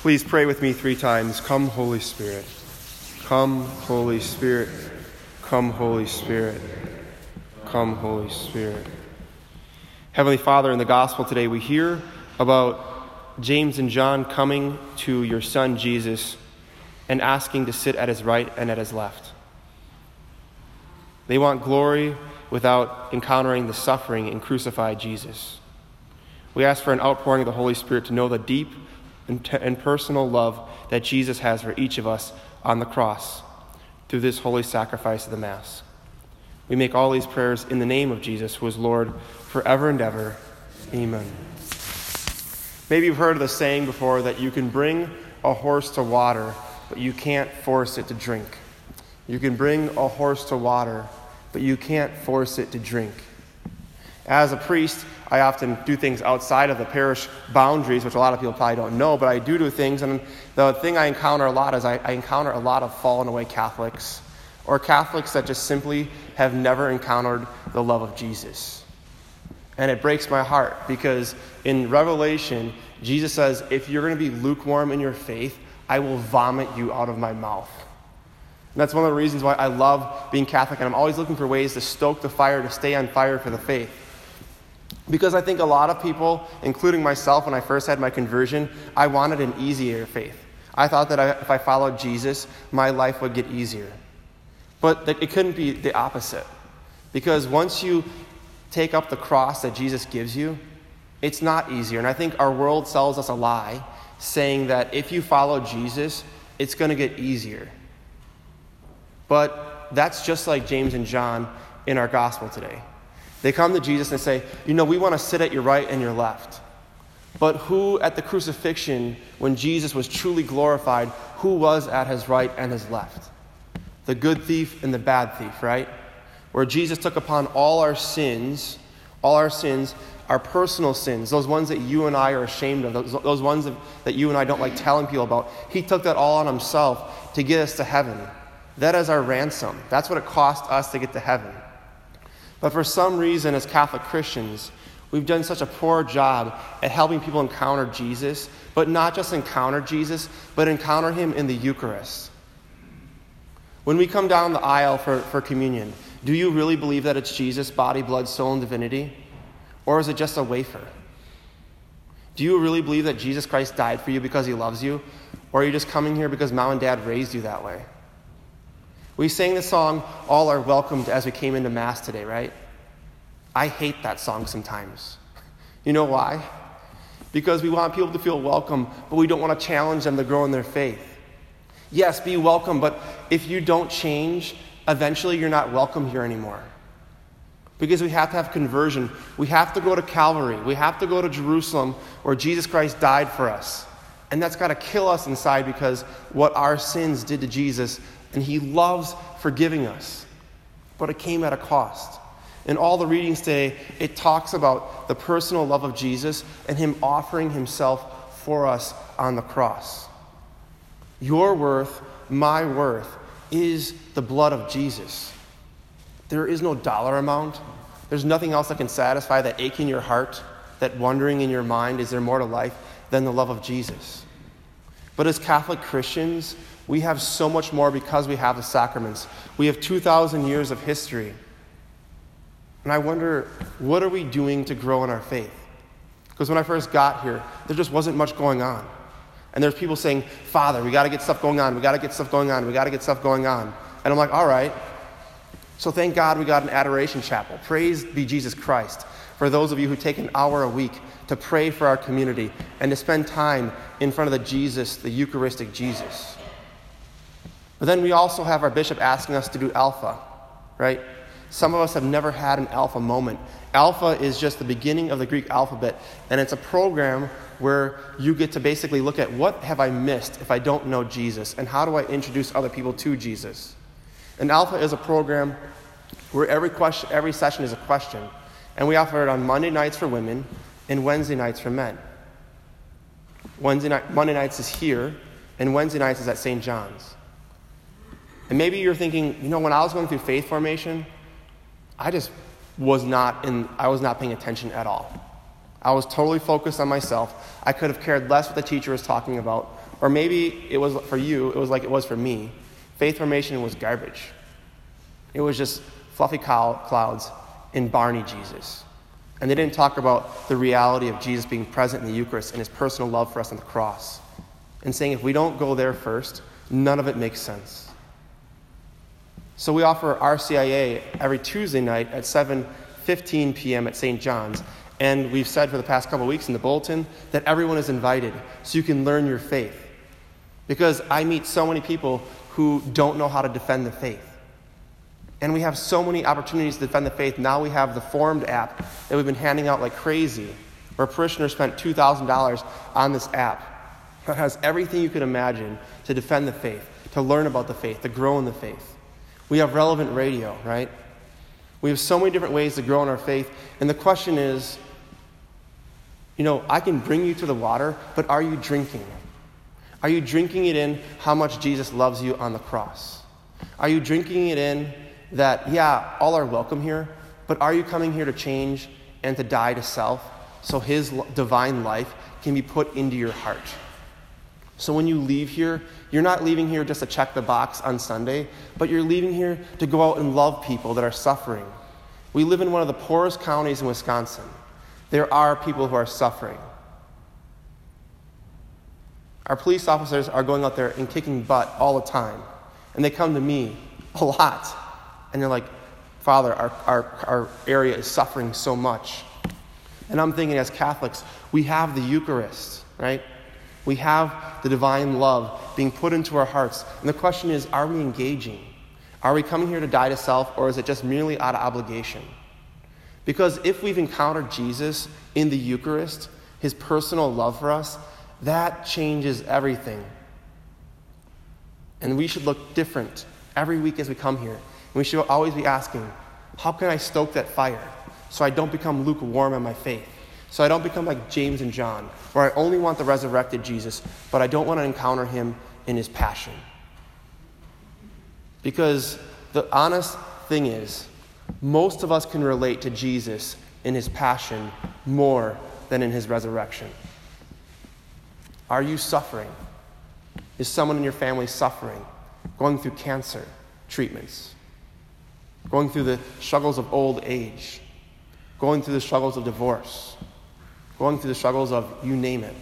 Please pray with me three times. Come, Holy Spirit. Come, Holy Spirit. Come, Holy Spirit. Come, Holy Spirit. Heavenly Father, in the gospel today, we hear about James and John coming to your son Jesus and asking to sit at his right and at his left. They want glory without encountering the suffering in crucified Jesus. We ask for an outpouring of the Holy Spirit to know the deep and, personal love that Jesus has for each of us on the cross through this holy sacrifice of the Mass. We make all these prayers in the name of Jesus, who is Lord forever and ever. Amen. Maybe you've heard of the saying before that you can bring a horse to water, but you can't force it to drink. You can bring a horse to water, but you can't force it to drink. As a priest, I often do things outside of the parish boundaries, which a lot of people probably don't know, but I do do things. And the thing I encounter a lot is I, I encounter a lot of fallen away Catholics or Catholics that just simply have never encountered the love of Jesus. And it breaks my heart because in Revelation, Jesus says, if you're going to be lukewarm in your faith, I will vomit you out of my mouth. And that's one of the reasons why I love being Catholic, and I'm always looking for ways to stoke the fire, to stay on fire for the faith. Because I think a lot of people, including myself when I first had my conversion, I wanted an easier faith. I thought that I, if I followed Jesus, my life would get easier. But it couldn't be the opposite. Because once you take up the cross that Jesus gives you, it's not easier. And I think our world sells us a lie saying that if you follow Jesus, it's going to get easier. But that's just like James and John in our gospel today. They come to Jesus and say, You know, we want to sit at your right and your left. But who at the crucifixion, when Jesus was truly glorified, who was at his right and his left? The good thief and the bad thief, right? Where Jesus took upon all our sins, all our sins, our personal sins, those ones that you and I are ashamed of, those, those ones that you and I don't like telling people about. He took that all on himself to get us to heaven. That is our ransom. That's what it cost us to get to heaven. But for some reason, as Catholic Christians, we've done such a poor job at helping people encounter Jesus, but not just encounter Jesus, but encounter him in the Eucharist. When we come down the aisle for, for communion, do you really believe that it's Jesus, body, blood, soul, and divinity? Or is it just a wafer? Do you really believe that Jesus Christ died for you because he loves you? Or are you just coming here because mom and dad raised you that way? We sang the song, All Are Welcomed, as we came into Mass today, right? I hate that song sometimes. You know why? Because we want people to feel welcome, but we don't want to challenge them to grow in their faith. Yes, be welcome, but if you don't change, eventually you're not welcome here anymore. Because we have to have conversion. We have to go to Calvary. We have to go to Jerusalem where Jesus Christ died for us. And that's got to kill us inside because what our sins did to Jesus and He loves forgiving us. But it came at a cost. In all the readings today, it talks about the personal love of Jesus and Him offering Himself for us on the cross. Your worth, my worth, is the blood of Jesus. There is no dollar amount. There's nothing else that can satisfy that ache in your heart, that wondering in your mind, is there more to life than the love of Jesus? But as Catholic Christians, we have so much more because we have the sacraments. We have 2,000 years of history. And I wonder, what are we doing to grow in our faith? Because when I first got here, there just wasn't much going on. And there's people saying, Father, we got to get stuff going on. We got to get stuff going on. We got to get stuff going on. And I'm like, all right. So thank God we got an adoration chapel. Praise be Jesus Christ. For those of you who take an hour a week to pray for our community and to spend time in front of the Jesus, the Eucharistic Jesus. But then we also have our bishop asking us to do alpha, right? Some of us have never had an alpha moment. Alpha is just the beginning of the Greek alphabet, and it's a program where you get to basically look at what have I missed if I don't know Jesus, and how do I introduce other people to Jesus. And alpha is a program where every question, every session is a question, and we offer it on Monday nights for women and Wednesday nights for men. Wednesday night, Monday nights is here, and Wednesday nights is at St. John's. And maybe you're thinking, you know, when I was going through faith formation, I just was not in, I was not paying attention at all. I was totally focused on myself. I could have cared less what the teacher was talking about. Or maybe it was for you, it was like it was for me. Faith formation was garbage. It was just fluffy clouds in Barney Jesus. And they didn't talk about the reality of Jesus being present in the Eucharist and his personal love for us on the cross. And saying if we don't go there first, none of it makes sense. So we offer RCIA every Tuesday night at 7:15 p.m. at St. John's. And we've said for the past couple weeks in the bulletin that everyone is invited so you can learn your faith. Because I meet so many people who don't know how to defend the faith. And we have so many opportunities to defend the faith. Now we have the Formed app that we've been handing out like crazy, where parishioners spent $2,000 on this app that has everything you could imagine to defend the faith, to learn about the faith, to grow in the faith. We have relevant radio, right? We have so many different ways to grow in our faith. And the question is you know, I can bring you to the water, but are you drinking? Are you drinking it in how much Jesus loves you on the cross? Are you drinking it in that, yeah, all are welcome here, but are you coming here to change and to die to self so his divine life can be put into your heart? So when you leave here, you're not leaving here just to check the box on Sunday, but you're leaving here to go out and love people that are suffering. We live in one of the poorest counties in Wisconsin. There are people who are suffering. Our police officers are going out there and kicking butt all the time. And they come to me a lot. And they're like, Father, our, our, our area is suffering so much. And I'm thinking, as Catholics, we have the Eucharist, right? We have the divine love being put into our hearts. And the question is, are we engaging? Are we coming here to die to self, or is it just merely out of obligation? Because if we've encountered Jesus in the Eucharist, his personal love for us, that changes everything. And we should look different every week as we come here. We should always be asking, how can I stoke that fire so I don't become lukewarm in my faith? So I don't become like James and John, where I only want the resurrected Jesus, but I don't want to encounter him in his passion. Because the honest thing is, most of us can relate to Jesus in his passion more than in his resurrection. Are you suffering? Is someone in your family suffering? Going through cancer treatments? Going through the struggles of old age? Going through the struggles of divorce? Going through the struggles of you name it?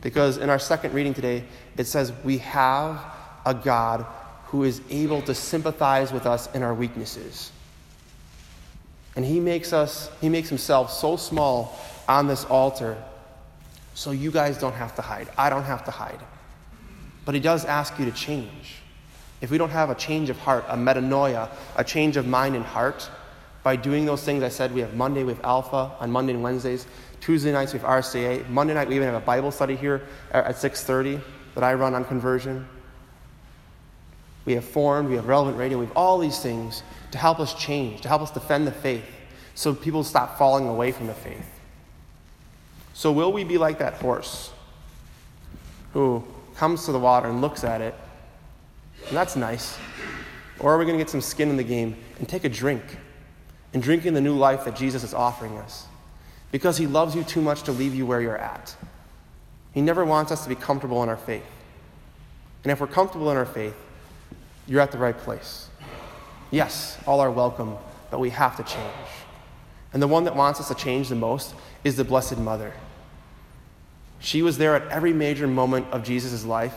Because in our second reading today, it says, We have a God who is able to sympathize with us in our weaknesses. And he makes us, he makes himself so small on this altar so you guys don't have to hide. I don't have to hide. But he does ask you to change. If we don't have a change of heart, a metanoia, a change of mind and heart, by doing those things I said, we have Monday with Alpha on Monday and Wednesdays. Tuesday nights we have RCIA. Monday night we even have a Bible study here at 6:30 that I run on conversion. We have formed, we have relevant radio, we have all these things to help us change, to help us defend the faith, so people stop falling away from the faith. So, will we be like that horse who comes to the water and looks at it, and that's nice? Or are we going to get some skin in the game and take a drink and drink in the new life that Jesus is offering us? Because he loves you too much to leave you where you're at. He never wants us to be comfortable in our faith. And if we're comfortable in our faith, you're at the right place. Yes, all are welcome, but we have to change. And the one that wants us to change the most is the Blessed Mother. She was there at every major moment of Jesus' life,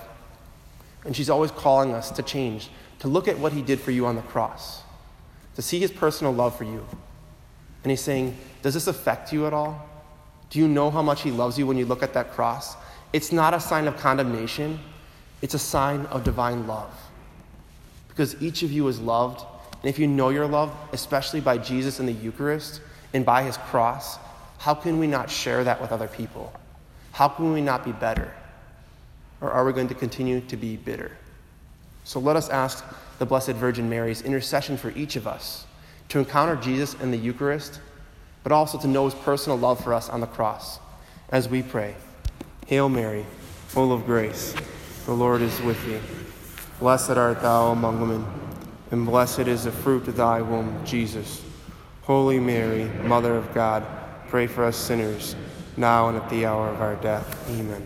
and she's always calling us to change, to look at what he did for you on the cross, to see his personal love for you. And he's saying, Does this affect you at all? Do you know how much he loves you when you look at that cross? It's not a sign of condemnation, it's a sign of divine love because each of you is loved. And if you know you're loved, especially by Jesus in the Eucharist and by his cross, how can we not share that with other people? How can we not be better? Or are we going to continue to be bitter? So let us ask the Blessed Virgin Mary's intercession for each of us to encounter Jesus in the Eucharist, but also to know his personal love for us on the cross as we pray. Hail Mary, full of grace, the Lord is with thee. Blessed art thou among women, and blessed is the fruit of thy womb, Jesus. Holy Mary, Mother of God, pray for us sinners, now and at the hour of our death. Amen.